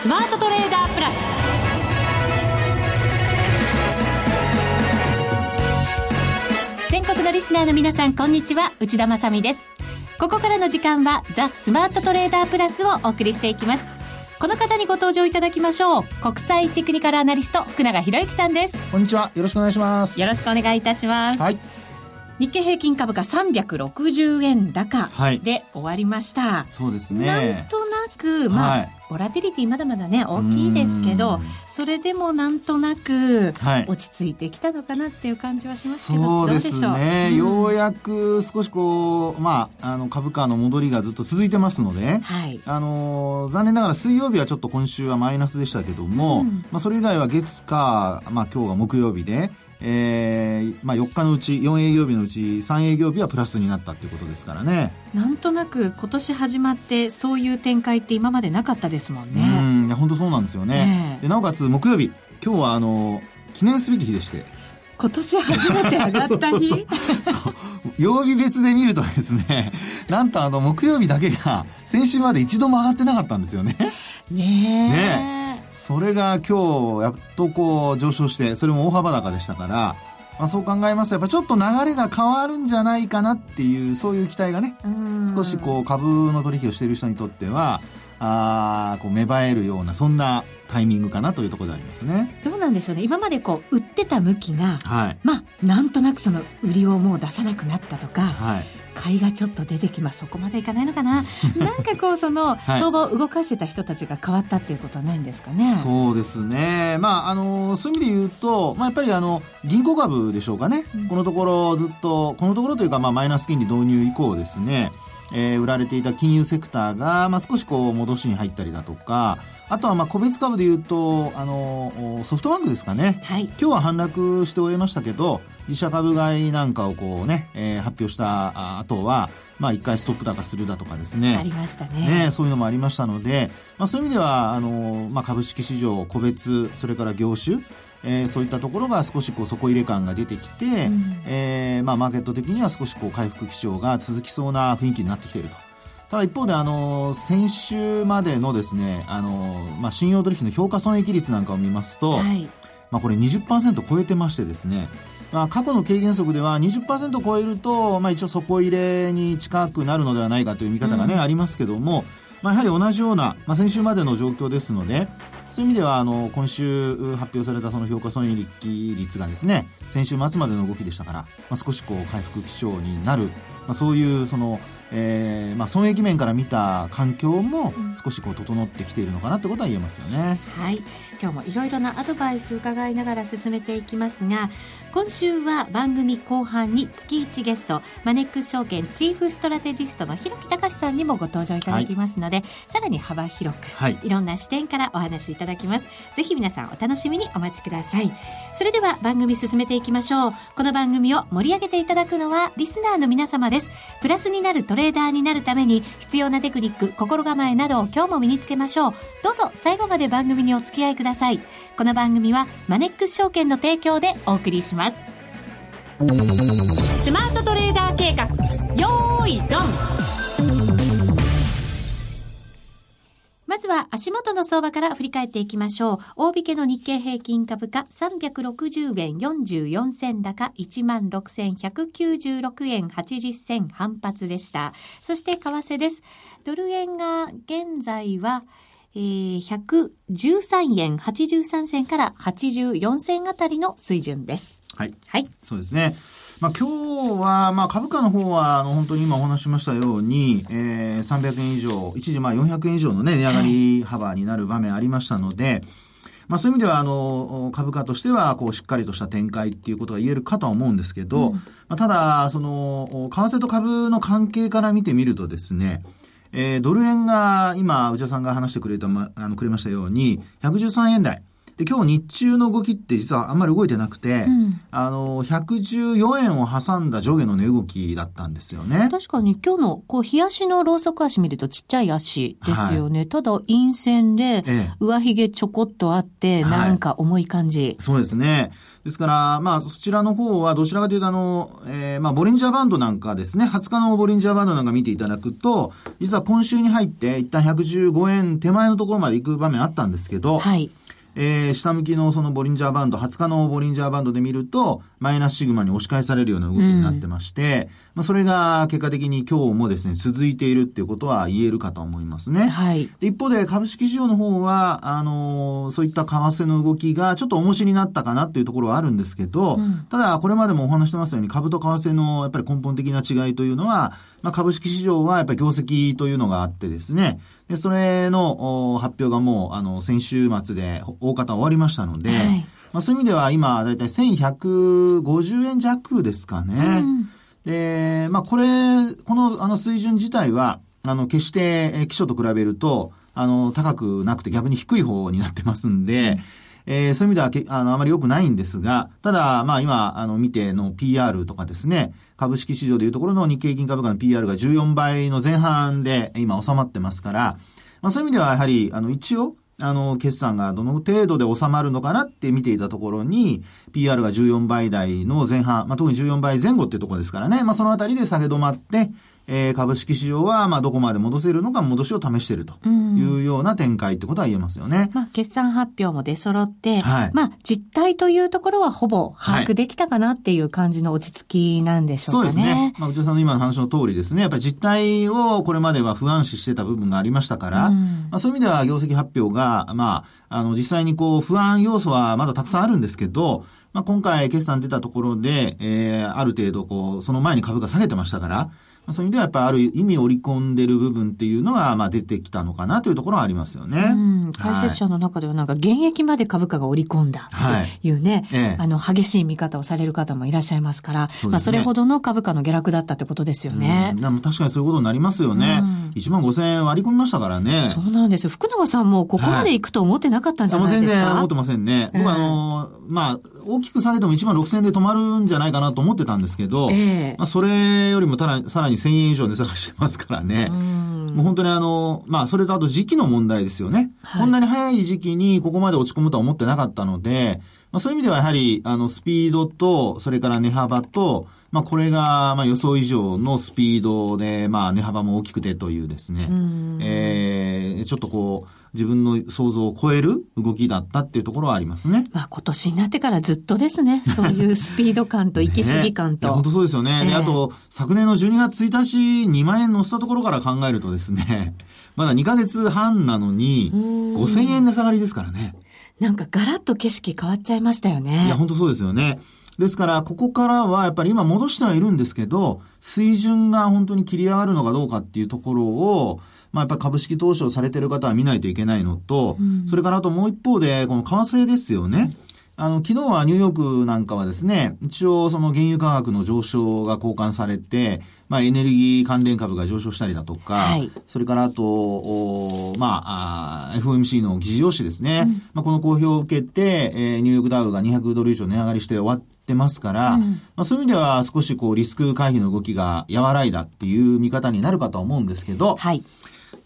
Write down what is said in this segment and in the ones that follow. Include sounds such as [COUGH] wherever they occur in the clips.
スマートトレーダープラス。全国のリスナーの皆さんこんにちは。内田まさです。ここからの時間はザ・スマートトレーダープラスをお送りしていきます。この方にご登場いただきましょう。国際テクニカルアナリスト福永博之さんです。こんにちは。よろしくお願いします。よろしくお願いいたします。はい。日経平均株価360円高で終わりました、はい、そうですね。なんとなくまあ、はい。ボラティリティまだまだね、大きいですけど、それでもなんとなく、落ち着いてきたのかなっていう感じはしますけど、そうですね、うん、ようやく少しこう、まあ、あの、株価の戻りがずっと続いてますので、はい、あの、残念ながら水曜日はちょっと今週はマイナスでしたけども、うん、まあ、それ以外は月か、まあ、今日が木曜日で、えーまあ、4日のうち4営業日のうち3営業日はプラスになったということですからね。なんとなく今年始まってそういう展開って今までなかったですもんね。うんいや本当そうなんですよね、でなおかつ木曜日今日はあの記念すべき日でして。今年初めて上がった日？[LAUGHS] そう曜日別で見るとですねなんとあの木曜日だけが先週まで一度も上がってなかったんですよね。ねえ。ねそれが今日やっとこう上昇してそれも大幅高でしたから、まあ、そう考えますとやっぱちょっと流れが変わるんじゃないかなっていうそういう期待がね少しこう株の取引をしている人にとってはあこう芽生えるようなそんなタイミングかなというところでありますね。どうなんでしょうね。今までこう売ってた向きが、はい、まあなんとなくその売りをもう出さなくなったとか、はい、買いがちょっと出てきます。そこまでいかないのかな。[LAUGHS] なんかこうその、相場を動かしてた人たちが変わったっていうことはないんですかね。そうですね。まああのそういう意味で言うと、まあ、やっぱりあの銀行株でしょうかね、うん、このところずっとこのところというか、まあ、マイナス金利導入以降ですね。えー、売られていた金融セクターが、まあ、少しこう戻しに入ったりだとか、あとはまあ個別株でいうと、あの、ソフトバンクですかね。はい、今日は反落して終えましたけど、自社株買いなんかをこうね、えー、発表した後は、まあ一回ストップ高するだとかですね。ありましたね。ねそういうのもありましたので、まあそういう意味では、あの、まあ株式市場、個別、それから業種、えー、そういったところが少しこう底入れ感が出てきて、うん、えー、まあ、マーケット的には少しこう回復基調が続きそうな雰囲気になってきていると。ただ一方で、あの、先週までのですね、あの、まあ、信用取引の評価損益率なんかを見ますと、はい、まあ、これ20%超えてましてですね、まあ、過去の軽減則では20%超えると、まあ、一応底入れに近くなるのではないかという見方がね、うん、ありますけども、まあ、やはり同じような、まあ、先週までの状況ですので、そういう意味では、あの、今週発表されたその評価損益率がですね、先週末までの動きでしたから、まあ、少しこう回復基調になる、まあ、そういうその、えーまあ、損益面から見た環境も少しこう整ってきているのかなってことは言えますよね。はい今日もいろいろなアドバイス伺いながら進めていきますが今週は番組後半に月1ゲストマネックス証券チーフストラテジストの広木隆さんにもご登場いただきますので、はい、さらに幅広く、はい、いろんな視点からお話しいただきます。ぜひ皆さんお楽しみにお待ちください。それでは番組進めていきましょう。この番組を盛り上げていただくのはリスナーの皆様です。プラスになるトレーダーになるために必要なテクニック心構えなどを今日も身につけましょう。どうぞ最後まで番組にお付き合いくださいださいこの番組はマネックス証券の提供でお送りしますスマートトレーダー計画よーいドンまずは足元の相場から振り返っていきましょう。大引けの日経平均株価360円44銭高16,196円80銭反発でした。そして為替です。ドル円が現在はえー、113円83銭から84銭あたりの水準です。はい。はい。そうですね。まあ、今日は、まあ、株価の方は、あの、本当に今お話しましたように、えー、300円以上、一時まあ400円以上のね、値上がり幅になる場面ありましたので、はい、まあ、そういう意味では、あの、株価としては、こう、しっかりとした展開っていうことが言えるかとは思うんですけど、うん、まあ、ただ、その、為替と株の関係から見てみるとですね、えー、ドル円が今、内田さんが話してくれた、ま、あの、くれましたように、113円台。で、今日日中の動きって実はあんまり動いてなくて、うん、あの、114円を挟んだ上下の値動きだったんですよね。確かに今日の、こう、日足のローソク足見るとちっちゃい足ですよね。はい、ただ、陰線で、上髭ちょこっとあって、なんか重い感じ、そうですね。ですから、まあ、そちらの方は、どちらかというと、あの、えー、まあ、ボリンジャーバンドなんかですね、20日のボリンジャーバンドなんか見ていただくと、実は今週に入って、一旦115円手前のところまで行く場面あったんですけど、はい。えー、下向きのそのボリンジャーバンド、20日のボリンジャーバンドで見ると、マイナスシグマに押し返されるような動きになってまして、うん、まあ、それが結果的に今日もですね、続いているっていうことは言えるかと思いますね。はい。一方で株式市場の方は、あのー、そういった為替の動きがちょっと重しになったかなっていうところはあるんですけど、うん、ただこれまでもお話してますように株と為替のやっぱり根本的な違いというのは、まあ、株式市場はやっぱり業績というのがあってですね、で、それの発表がもう、あの、先週末で大方終わりましたので、はい、まあ、そういう意味では今、だいたい1150円弱ですかね。うん、で、まあ、これ、この、あの、水準自体は、あの、決して、基礎と比べると、あの、高くなくて逆に低い方になってますんで、うん。えー、そういう意味ではあの、あまり良くないんですが、ただ、まあ今、あの、見ての PR とかですね、株式市場でいうところの日経金株価の PR が14倍の前半で今収まってますから、まあそういう意味ではやはり、あの、一応、あの、決算がどの程度で収まるのかなって見ていたところに、PR が14倍台の前半、まあ特に14倍前後っていうところですからね、まあそのあたりで下げ止まって、えー、株式市場は、まあ、どこまで戻せるのか戻しを試しているというような展開ってことは言えますよね。まあ、決算発表も出揃って、はい、まあ、実態というところはほぼ把握できたかなっていう感じの落ち着きなんでしょうかね。そうですね。まあ、内田さんの今の話の通りですね。やっぱり実態をこれまでは不安視してた部分がありましたから、まあ、そういう意味では業績発表が、まあ、あの、実際にこう、不安要素はまだたくさんあるんですけど、まあ、今回決算出たところで、えー、ある程度こう、その前に株価下げてましたから、そういう意味ではやっぱりある意味織り込んでる部分っていうのが、まあ出てきたのかなというところはありますよね。うん。解説者の中ではなんか現役まで株価が織り込んだっていうね、はいええ、あの激しい見方をされる方もいらっしゃいますから、そ、ね、まあそれほどの株価の下落だったってことですよね。うん、確かにそういうことになりますよね。うん、1万5千円割り込みましたからね。そうなんですよ。福永さんもここまで行くと思ってなかったんじゃないですか、はい、全然思ってませんね。僕はあの、まあ、大きく下げても1万6000円で止まるんじゃないかなと思ってたんですけど、えー、まあ、それよりもたらさらに1000円以上値下がりしてますからね。もう本当にあの、まあ、それとあと時期の問題ですよね。はい、こんなに早い時期にここまで落ち込むとは思ってなかったので、まあ、そういう意味ではやはり、あの、スピードと、それから値幅と、まあ、これが、まあ、予想以上のスピードで、まあ、値幅も大きくてというですね、えー、ちょっとこう、自分の想像を超える動きだったっていうところはありますね。まあ今年になってからずっとですね。そういうスピード感と行き過ぎ感と。ね、本当そうですよね。えー、あと、昨年の12月1日2万円乗せたところから考えるとですね、[LAUGHS] まだ2ヶ月半なのに、5000円値下がりですからね。なんかガラッと景色変わっちゃいましたよね。いや、本当そうですよね。ですから、ここからはやっぱり今戻してはいるんですけど、水準が本当に切り上がるのかどうかっていうところを、まあ、やっぱり株式投資をされてる方は見ないといけないのと、うん、それからあともう一方で、この為替ですよね。あの、昨日はニューヨークなんかはですね、一応その原油価格の上昇が交換されて、まあエネルギー関連株が上昇したりだとか、はい、それからあと、おまああ、FOMC の議事要旨ですね、うん、まあこの公表を受けて、えー、ニューヨークダウが200ドル以上値上がりして終わってますから、うん、まあそういう意味では少しこうリスク回避の動きが和らいだっていう見方になるかと思うんですけど、はい。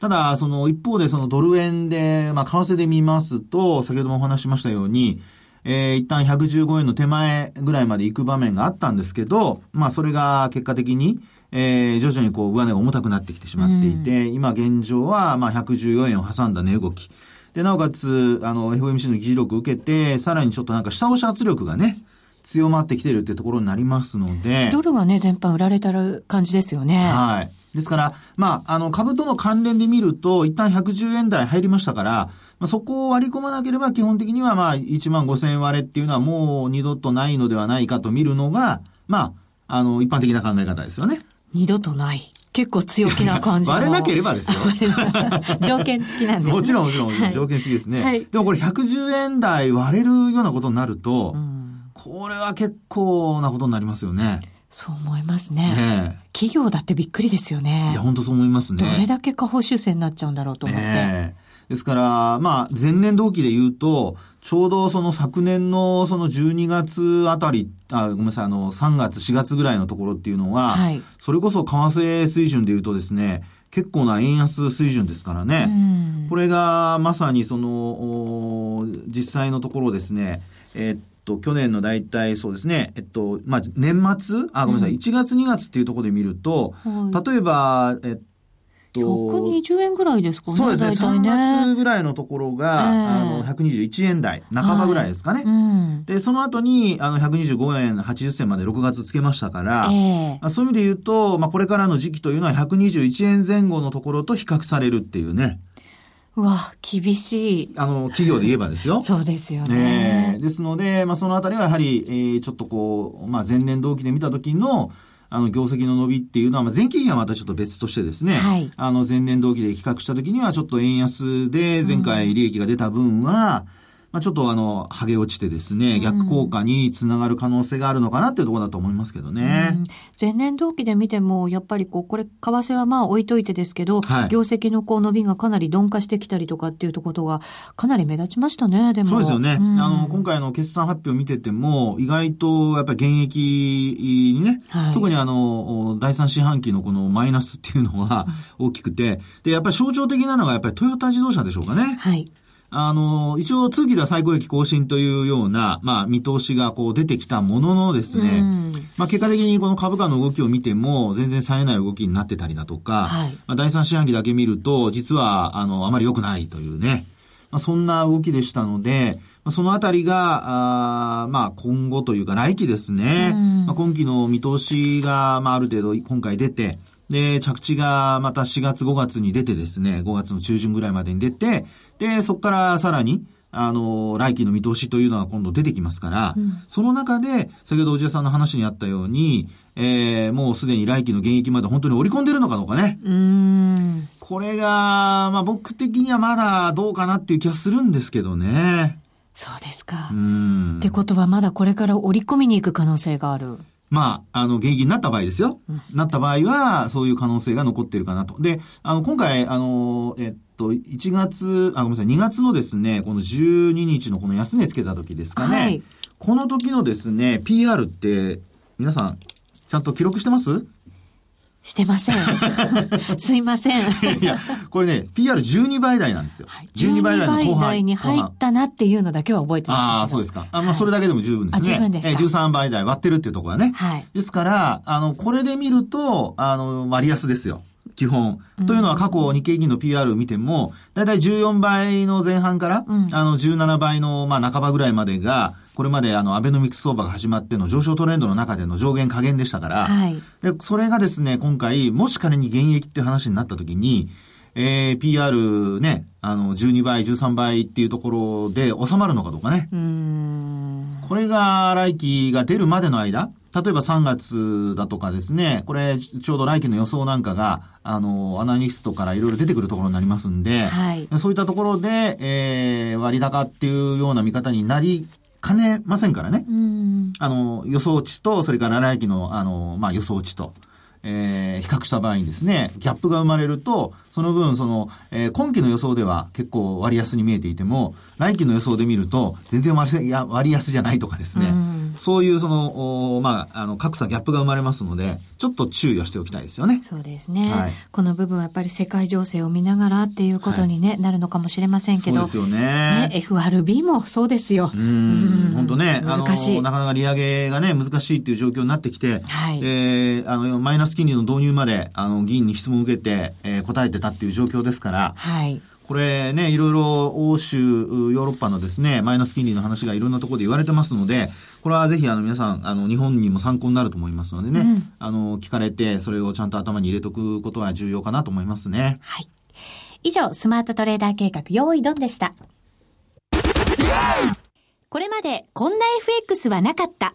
ただ、その一方でそのドル円で、まあ、為替で見ますと、先ほどもお話しましたように、えー、一旦115円の手前ぐらいまで行く場面があったんですけど、まあ、それが結果的に、えー、徐々にこう、上値が重たくなってきてしまっていて、うん、今現状は、まあ、114円を挟んだ値動き。で、なおかつ、あの、FOMC の議事録を受けて、さらにちょっとなんか下押し圧力がね、強まってきてるっていうところになりますので。ドルがね、全般売られてる感じですよね。はい。ですから、まあ、あの、株との関連で見ると、一旦110円台入りましたから、まあ、そこを割り込まなければ基本的にはまあ、1万5千割れっていうのはもう二度とないのではないかと見るのが、まあ、あの、一般的な考え方ですよね。二度とない。結構強気な感じ割れなければですよ。条件付きなんですね。もちろんもちろん、はい、条件付きですね。はい、でもこれ110円台割れるようなことになると、うん、これは結構なことになりますよね。そう思いますね。ね企業だってびっくりですよね。いや、本当そう思いますね。どれだけ下方修正になっちゃうんだろうと思って。ねですから、まあ、前年同期で言うと、ちょうどその昨年のその12月あたり、あ、ごめんなさい、あの、3月、4月ぐらいのところっていうのは、はい、それこそ為替水準で言うとですね、結構な円安水準ですからね。これがまさにその、実際のところですね、えっと、去年の大体そうですね、えっと、まあ、年末あ、ごめんなさい、1月2月っていうところで見ると、はい例えば、えっと、120円ぐらいですかね。そうですね、3大体ね。月ぐらいのところが、ええあの、121円台、半ばぐらいですかね。うん。で、その後に、あの、125円80銭まで6月つけましたから、ええまあそういう意味で言うと、まあ、これからの時期というのは121円前後のところと比較されるっていうね、うわ、厳しい。あの、企業で言えばですよ。そうですよえねえ。ですので、まあ、そのあたりはやはり、えーちょっとこう、まあ、前年同期で見た時の、あの、業績の伸びっていうのは、まあ、前期比はまたちょっと別としてですね、はいあの、前年同期で比較した時には、ちょっと円安で前回利益が出た分は、まあ、ちょっとあの、剥げ落ちてですね、逆効果につながる可能性があるのかなっていうところだと思いますけどね。うん前年同期で見ても、やっぱりこう、これ、為替はまあ置いといてですけど、はい業績のこう伸びがかなり鈍化してきたりとかっていうとことが、かなり目立ちましたね、でも。そうですよね。んあの、今回の決算発表を見てても、意外とやっぱり現役にね、はい特にあの、第三四半期のこのマイナスっていうのは大きくて、で、やっぱり象徴的なのがやっぱりトヨタ自動車でしょうかね。はい。あの、一応通期では最高益更新というような、まあ見通しがこう出てきたもののですね、うん。まあ結果的にこの株価の動きを見ても全然冴えない動きになってたりだとか、はい。まあ第三四半期だけ見ると実はあの、あまり良くないというね、まあそんな動きでしたので、まあそのあたりが、あーまあ今後というか来期ですね、うん。まあ今期の見通しが、まあある程度今回出て、で、着地がまた4月5月に出てですね、5月の中旬ぐらいまでに出て、で、そこからさらに、あの、来期の見通しというのが今度出てきますから、その中で、先ほど内田さんの話にあったように、えー、もうすでに来期の現役まで本当に織り込んでるのかどうかね。うーん。これが、まあ僕的にはまだどうかなっていう気がするんですけどね。そうですか。う。んって。ことはまだこれから織り込みに行く可能性がある。まあ、あの、現役になった場合ですよ。なった場合は、そういう可能性が残っているかなと。で、あの、今回、あの、えっと、1月、あ、ごめんなさい、2月のですね、この12日のこの安値つけた時ですかね。はいこの時のですね、PR って、皆さん、ちゃんと記録してます？してません。[LAUGHS] すいません。いや、これね、PR12 倍台なんですよ。12倍の後半台に入ったなっていうのだけは覚えてましたけど。ああ、そうですか。あまあ、それだけでも十分ですね。あ十分ですかえー13倍台割ってるっていうところはね。はい。ですから、あの、これで見ると、あの、割安ですよ。基本。というのは過去日経平均の PR を見ても、だいたい14倍の前半から、うんあの、17倍の、まあ、半ばぐらいまでが、これまであの、アベノミクス相場が始まっての上昇トレンドの中での上限下限でしたから、はい。で、それがですね、今回、もし仮に現役っていう話になった時に、えー、PR ね、あの、12倍、13倍っていうところで収まるのかどうかね。これが来期が出るまでの間、例えば3月だとかですね、これちょうど来期の予想なんかが、あの、アナリストからいろいろ出てくるところになりますんで、はいそういったところで、えー、割高っていうような見方になりかねませんからね。うん。あの、予想値と、それから来期の、あの、まあ、予想値と、えー、比較した場合にですね、ギャップが生まれると、その分、その、えー今期の予想では結構割安に見えていても、来期の予想で見ると、全然割安割安じゃないとかですね、うん。そういうその、おまあ、あの、格差、ギャップが生まれますので、ちょっと注意をしておきたいですよね。そうですね、はい。この部分はやっぱり世界情勢を見ながらっていうことに、ねなるのかもしれませんけど、そうですよね。ね、FRB もそうですよ。うーん、本当ね、難しい。なかなか利上げがね、難しいっていう状況になってきて、はい。えーあの、マイナス金利の導入まで、あの、議員に質問を受けて、えー答えてたっていう状況ですから、はい。これね、いろいろ欧州、ヨーロッパのですね、マイナス金利の話がいろんなところで言われてますので、これはぜひあの皆さん、あの、日本にも参考になると思いますのでね、うんあの、聞かれて、それをちゃんと頭に入れとくことが重要かなと思いますね。はい。以上、スマートトレーダー計画、用意ドンでした。これまでこんな FX はなかった。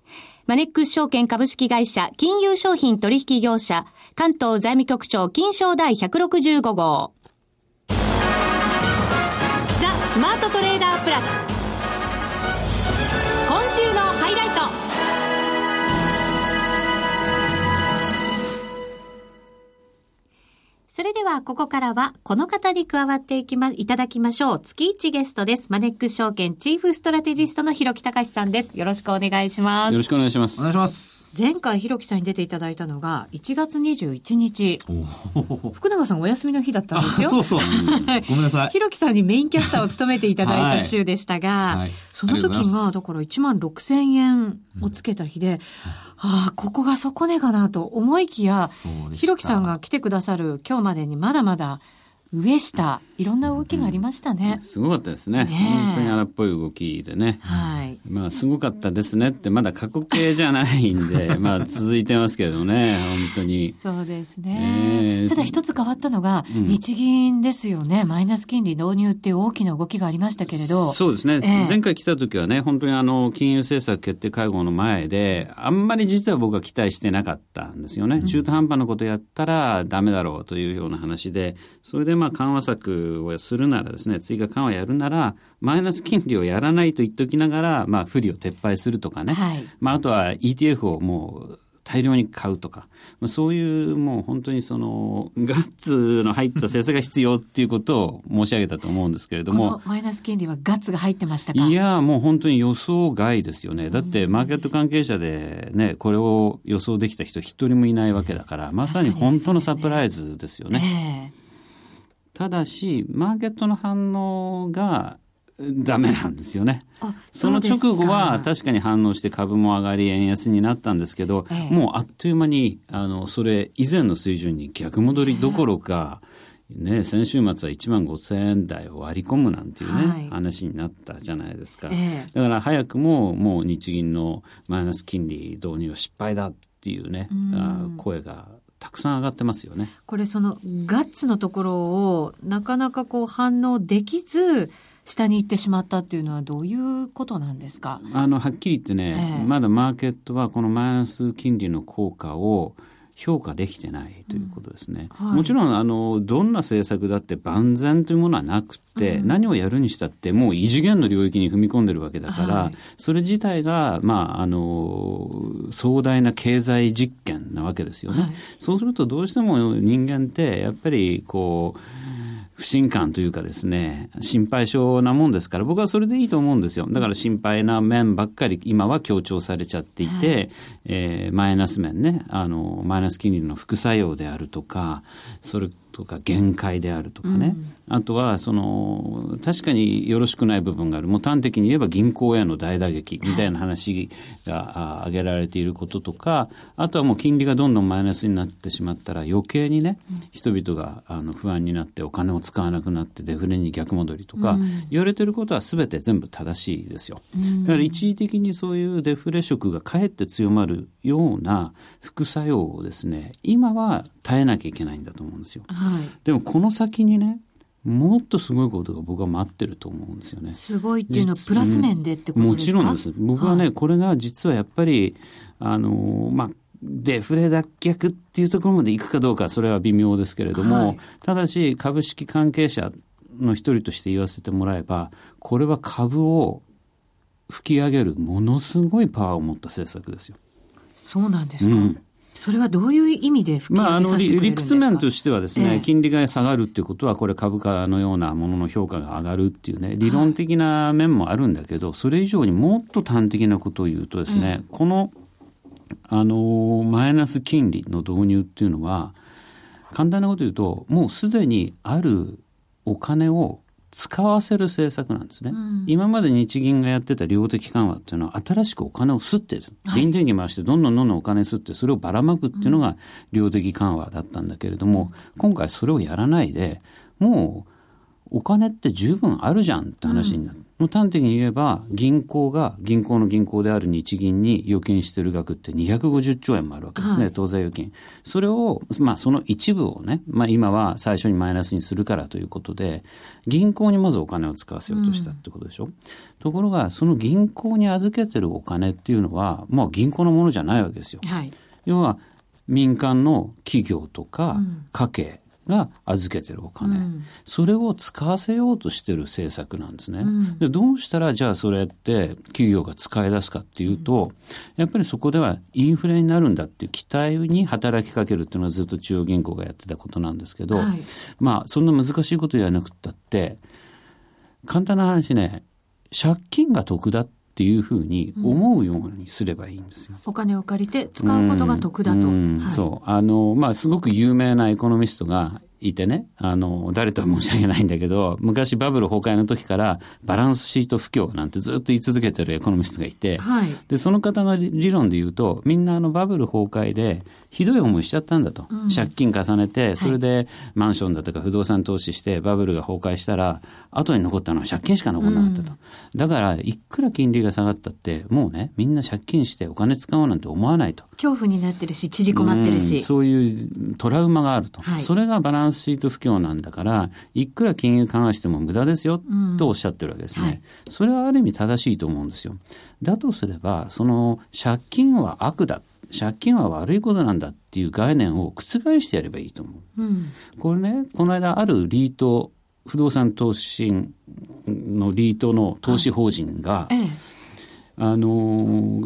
マネックス証券株式会社金融商品取引業者関東財務局長金賞第165号。ザ・スマートトレーダープラス。今週のハイライト。それでは、ここからは、この方に加わっていきま、いただきましょう。月1ゲストです。マネックス証券チーフストラテジストの広木隆さんです。よろしくお願いします。よろしくお願いします。お願いします。前回、広木さんに出ていただいたのが、1月21日。福永さんお休みの日だったんですよ。そうそう。ごめんなさい。[LAUGHS] 広木さんにメインキャスターを務めていただいた週でしたが、はいはい、その時が、だから1万6千円をつけた日で、うん。ああ、ここが底値かなと思いきや、ひろきさんが来てくださる今日までにまだまだ上下、いろんな動きがありましたね。うん、すごかったですね。ね本当に荒っぽい動きでね。はい。まあ、すごかったですねって、まだ過去形じゃないんで、[LAUGHS] まあ、続いてますけどね、本当に。そうですね。えー、ただ一つ変わったのが、日銀ですよね、マイナス金利導入っていう大きな動きがありましたけれど。そうですね。えー、前回来た時はね、本当にあの、金融政策決定会合の前で、あんまり実は僕は期待してなかったんですよね。中途半端なことやったらダメだろうというような話で、それでまあ緩和策をするならですね、追加緩和やるなら、マイナス金利をやらないと言っておきながら、まあ、不利を撤廃するとかね、はい、まあ、あとは ETF をもう大量に買うとか、まあ、そういうもう本当にそのガッツの入った政策が必要っていうことを申し上げたと思うんですけれども。マイナス金利はガッツが入ってましたか？いやもう本当に予想外ですよね。だってマーケット関係者でねこれを予想できた人一人もいないわけだからまさに本当のサプライズですよね。ただし、マーケットの反応がダメなんですよね。その直後は確かに反応して株も上がり円安になったんですけど、ええ、もうあっという間にあのそれ以前の水準に逆戻りどころか、ね、先週末は1万5000円台を割り込むなんていうね、はい、話になったじゃないですか、え、だから早くももう日銀のマイナス金利導入は失敗だっていうね、う声がたくさん上がってますよね。これそのガッツのところをなかなかこう反応できず下に行ってしまったっていうのはどういうことなんですか？あのはっきり言ってね、えー、まだマーケットはこのマイナス金利の効果を評価できてないということですね。うん。はい、もちろんあのどんな政策だって万全というものはなくて、うん、何をやるにしたってもう異次元の領域に踏み込んでるわけだから、はい、それ自体がまああの壮大な経済実験なわけですよね。はい、そうするとどうしても人間ってやっぱりこう不信感というかですね、心配性なもんですから、僕はそれでいいと思うんですよ。だから心配な面ばっかり今は強調されちゃっていて、はい、えー、マイナス面ね、あの、マイナス金利の副作用であるとか、それとか限界であるとかね、うん、あとはその確かによろしくない部分がある。もう端的に言えば銀行への大打撃みたいな話が挙げられていることとかあとはもう金利がどんどんマイナスになってしまったら余計にね、うん、人々があの不安になってお金を使わなくなってデフレに逆戻りとか、言われてることは全て全部正しいですよ。だから一時的にそういうデフレ色がかえって強まるような副作用をですね今は耐えなきゃいけないんだと思うんですよ。はい、でもこの先にねもっとすごいことが僕は待ってると思うんですよね。すごいっていうのはプラス面でってことですか、うん、もちろんです。僕はね、はい、これが実はやっぱり、あの、まあ、デフレ脱却っていうところまでいくかどうか、それは微妙ですけれども、はい、ただし株式関係者の一人として言わせてもらえば、これは株を吹き上げるものすごいパワーを持った政策ですよ。そうなんですか？うんそれはどういう意味で吹き上げさせてくれるんですか、まあ、あの理屈面としてはですね、えー、金利が下がるっていうことは、これ株価のようなものの評価が上がるっていうね、理論的な面もあるんだけど、それ以上にもっと端的なことを言うとですね、うん、このあの、マイナス金利の導入っていうのは、簡単なこと言うと、もうすでにあるお金を使わせる政策なんですね、うん、今まで日銀がやってた量的緩和っていうのは新しくお金を吸ってる、はい、電気回してどんどんどんどんお金吸ってそれをばらまくっていうのが量的緩和だったんだけれども、うん、今回それをやらないでもうお金って十分あるじゃんって話になって、もう端的に言えば、銀行が、銀行の銀行である日銀に預金してる額って250兆円もあるわけですね、はい、当座預金。それを、まあその一部をね、まあ今は最初にマイナスにするからということで、銀行にまずお金を使わせようとしたってことでしょ。うん、ところが、その銀行に預けてるお金っていうのは、もう銀行のものじゃないわけですよ。はい、要は、民間の企業とか家計、が預けてるお金、うん、それを使わせようとしてる政策なんですね、うん、でどうしたらじゃあそれって企業が使い出すかっていうと、やっぱりそこではインフレになるんだっていう期待に働きかけるっていうのはずっと中央銀行がやってたことなんですけど、はい、まあそんな難しいことやらなくったって簡単な話ね借金が得だってっていうふうに思うようにすればいいんですよ。お金を借りて使うことが得だと。はい、そう。あの、まあ、すごく有名なエコノミストがいてね、あの、誰とは申し訳ないんだけど、昔バブル崩壊の時からバランスシート不況なんてずっと言い続けてるエコノミストがいて、はい、で、その方の理論で言うと、みんなあのバブル崩壊でひどい思いしちゃったんだと。うん、借金重ねて、それでマンションだとか不動産投資してバブルが崩壊したら、後に残ったのは借金しか残らなかったと。うん、だから、いくら金利が下がったって、もうね、みんな借金してお金使おうなんて思わないと。恐怖になってるし、縮こまってるし。うん、そういうトラウマがあると。はい、それがバランスシート不況なんだから、いくら金融緩和しても無駄ですよ、とおっしゃってるわけですね、はい。それはある意味正しいと思うんですよ。だとすれば、その借金は悪だ。借金は悪いことなんだっていう概念を覆してやればいいと思う。うん、これね、この間あるリート、不動産投資のリートの投資法人が、ええあの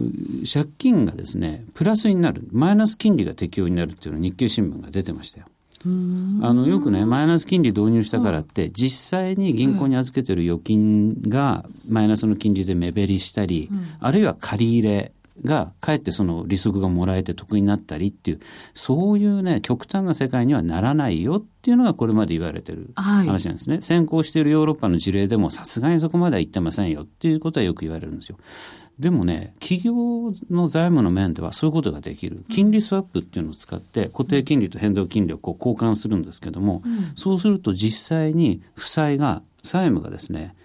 借金がですねプラスになるマイナス金利が適用になるっていうのを日経新聞が出てましたよ。あのよくねマイナス金利導入したからって、実際に銀行に預けてる預金がマイナスの金利で目減りしたり、あるいは借り入れがかえってその利息がもらえて得になったりっていうそういうね極端な世界にはならないよっていうのがこれまで言われてる話なんですね、はい、先行しているヨーロッパの事例でもさすがにそこまでは言ってませんよっていうことはよく言われるんですよでもね企業の財務の面ではそういうことができる。金利スワップっていうのを使って固定金利と変動金利をこう交換するんですけども、うん、そうすると実際に負債が債務がですね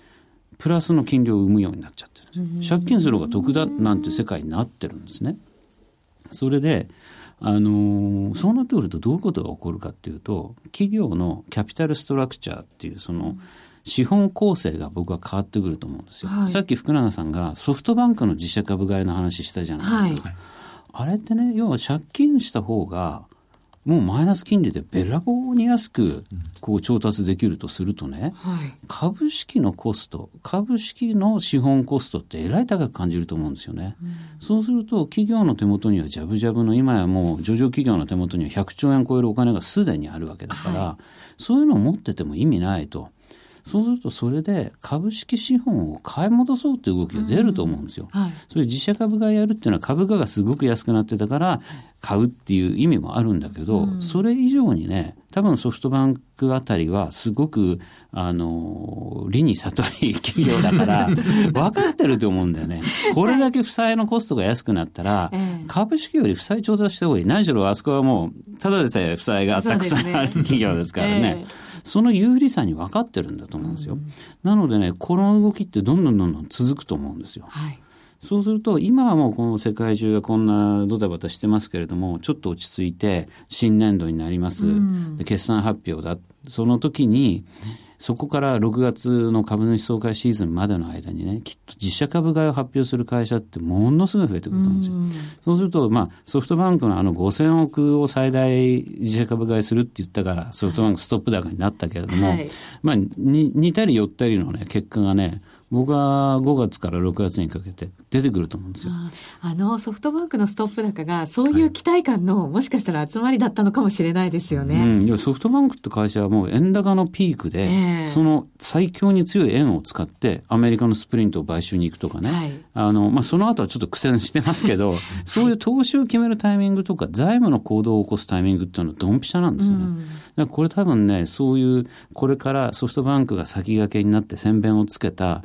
プラスの金利を生むようになっちゃってる借金する方が得だなんて世界になってるんですね。それであのそうなってくるとどういうことが起こるかっていうと企業のキャピタルストラクチャーっていうその資本構成が僕は変わってくると思うんですよ。はい、さっき福永さんがソフトバンクの自社株買いの話したじゃないですか。はい、あれってね要は借金した方がもうマイナス金利でべらぼうに安くこう調達できるとするとね、はい、株式のコスト、株式の資本コストってえらい高く感じると思うんですよね。うん、そうすると企業の手元にはジャブジャブの今やもう上場企業の手元には100兆円超えるお金がすでにあるわけだから、はい、そういうのを持ってても意味ないと。そうするとそれで株式資本を買い戻そうという動きが出ると思うんですよ。うんはい、それ自社株買いやるっていうのは株価がすごく安くなってたから買うっていう意味もあるんだけど、うん、それ以上にね多分ソフトバンクあたりはすごくあの理に悟り企業だから [LAUGHS] 分かってると思うんだよね。これだけ負債のコストが安くなったら、株式より負債調達した方がいい。何しろあそこはもうただでさえ負債がたくさんある企業ですからね。[LAUGHS] その有利さに分かってるんだと思うんですよ。うん、なのでね、この動きってどんどんどんどん続くと思うんですよ。はいそうすると、今はもうこの世界中がこんなドタバタしてますけれども、ちょっと落ち着いて、新年度になります。うん、決算発表だ。その時に、そこから6月の株主総会シーズンまでの間にね、きっと自社株買いを発表する会社ってものすごい増えてくると思うんですよ。うそうすると、まあ、ソフトバンクのあの5000億を最大自社株買いするって言ったから、ソフトバンクストップ高になったけれども、はい、まあ、に似たり寄ったりのね、結果がね、僕は5月から6月にかけて出てくると思うんですよ。あのソフトバンクのストップ高がそういう期待感の、はい、もしかしたら集まりだったのかもしれないですよね。うん、いやソフトバンクって会社はもう円高のピークで、えー、その最強に強い円を使ってアメリカのスプリントを買収に行くとかね、はい、あのまあ、その後はちょっと苦戦してますけど、[LAUGHS] そういう投資を決めるタイミングとか財務の行動を起こすタイミングっていうのはドンピシャなんですよね。うん、これ多分ねそういうこれからソフトバンクが先駆けになって宣伝をつけた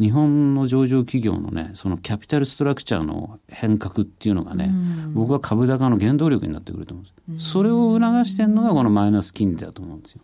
日本の上場企業のね、そのキャピタルストラクチャーの変革っていうのがね、僕は株高の原動力になってくると思うんです。それを促してるのがこのマイナス金利だと思うんですよ。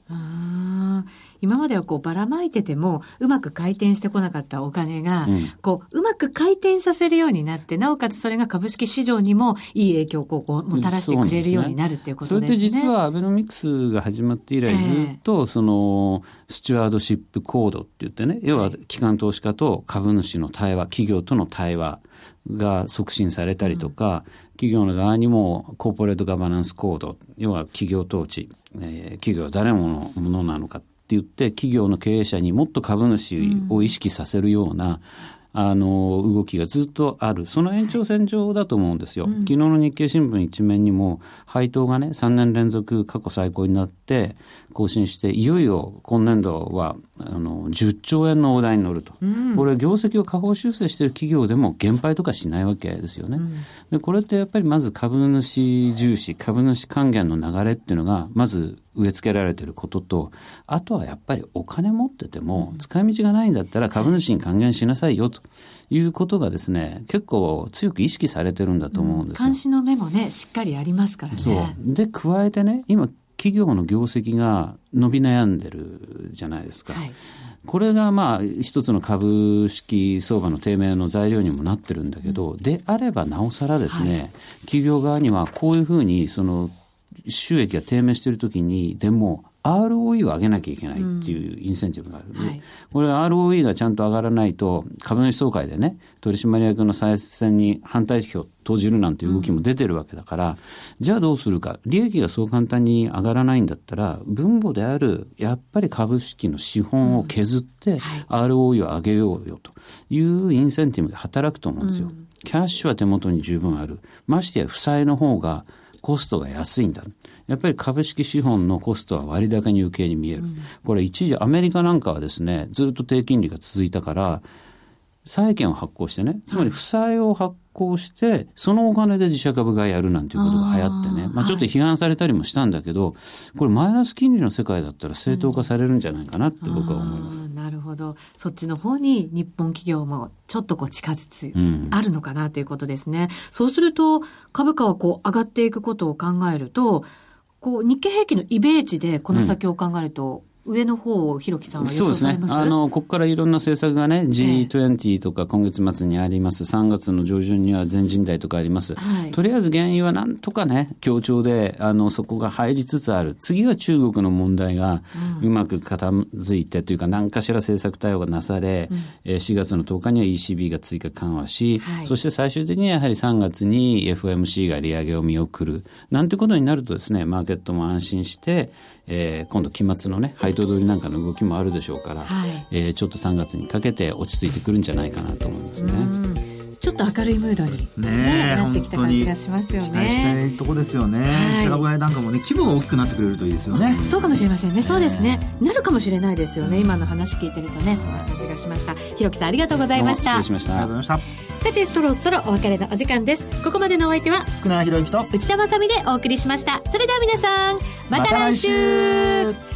今まではこうばらまいててもうまく回転してこなかったお金が、うん、こううまく回転させるようになってなおかつそれが株式市場にもいい影響をこうもたらしてくれるようになるっていうことですね。それって実はアベノミクスが始まって以来ずっとそのスチュワードシップコードって言ってね、要は機関投資家と株主の対話、企業との対話が促進されたりとか、うん、企業の側にもコーポレートガバナンスコード、要は企業統治、えー、企業は誰ものものなのかって言って、企業の経営者にもっと株主を意識させるような、あの動きがずっとある、その延長線上だと思うんですよ、うん、昨日の日経新聞一面にも、配当がね、3年連続過去最高になって、更新して、いよいよ今年度はあの10兆円の大台に乗ると、うん、これ、業績を下方修正している企業でも減配とかしないわけですよね。うん、でこれってやっぱりまず株主重視、株主還元の流れっていうのが、まず植え付けられてることと、あとはやっぱりお金持ってても、使い道がないんだったら株主に還元しなさいよということがですね、結構強く意識されてるんだと思うんですよ。監視の目もね、しっかりありますからね。そう。で、加えてね、今、企業の業績が伸び悩んでるじゃないですか。はいこれがまあ一つの株式相場の低迷の材料にもなってるんだけど、であればなおさらですね、はい、企業側にはこういうふうにその収益が低迷しているときに、でも ROE を上げなきゃいけないっていうインセンティブがある、うんはい、これ ROE がちゃんと上がらないと株主総会でね取締役の再選に反対票を投じるなんていう動きも出てるわけだから、うん、じゃあどうするか。利益がそう簡単に上がらないんだったら分母であるやっぱり株式の資本を削って ROE を上げようよと。いうインセンティブが働くと思うんですよ。うん、キャッシュは手元に十分ある。ましてや負債の方がコストが安いんだ。やっぱり株式資本のコストは割高に受けに見える。これ一時アメリカなんかはですね、ずっと低金利が続いたから、債券を発行してね、つまり負債を発行して、そのお金で自社株買いやるなんていうことが流行ってね、まあちょっと批判されたりもしたんだけど、これマイナス金利の世界だったら正当化されるんじゃないかなって僕は思います。うん、なるほど。そっちの方に日本企業もちょっとこう近づつ、あるのかなということですね。そうすると、株価はこう上がっていくことを考えると、こう日経平均のイベージでこの先を考えると、うん上の方を弘樹さんは予想されます？そうですね。あの、ここからいろんな政策がね、G20 とか今月末にあります。3月の上旬には全人代とかあります。はい、とりあえず原因はなんとかね、協調で、あの、そこが入りつつある。次は中国の問題がうまく片付いてというか、何かしら政策対応がなされ、うん、4月の10日には ECB が追加緩和し、はい、そして最終的にはやはり3月に FMC が利上げを見送る。なんてことになるとですね、マーケットも安心して、えー、今度期末のね配当通りなんかの動きもあるでしょうから、はい、えー、ちょっと3月にかけて落ち着いてくるんじゃないかなと思いますね。ちょっと明るいムードに、ね、なってきた感じがしますよね。期待したいとこですよね。下小屋なんかもね規模が大きくなってくれるといいですよね。そうかもしれませんね。そうですね。なるかもしれないですよね。今の話聞いてるとね、そんな感じがしました。ひろきさんありがとうございました。失礼しました。ありがとうございました。さてそろそろお別れのお時間ですここまでのお相手は福永博之と内田まさでお送りしましたそれでは皆さんまた来週ま、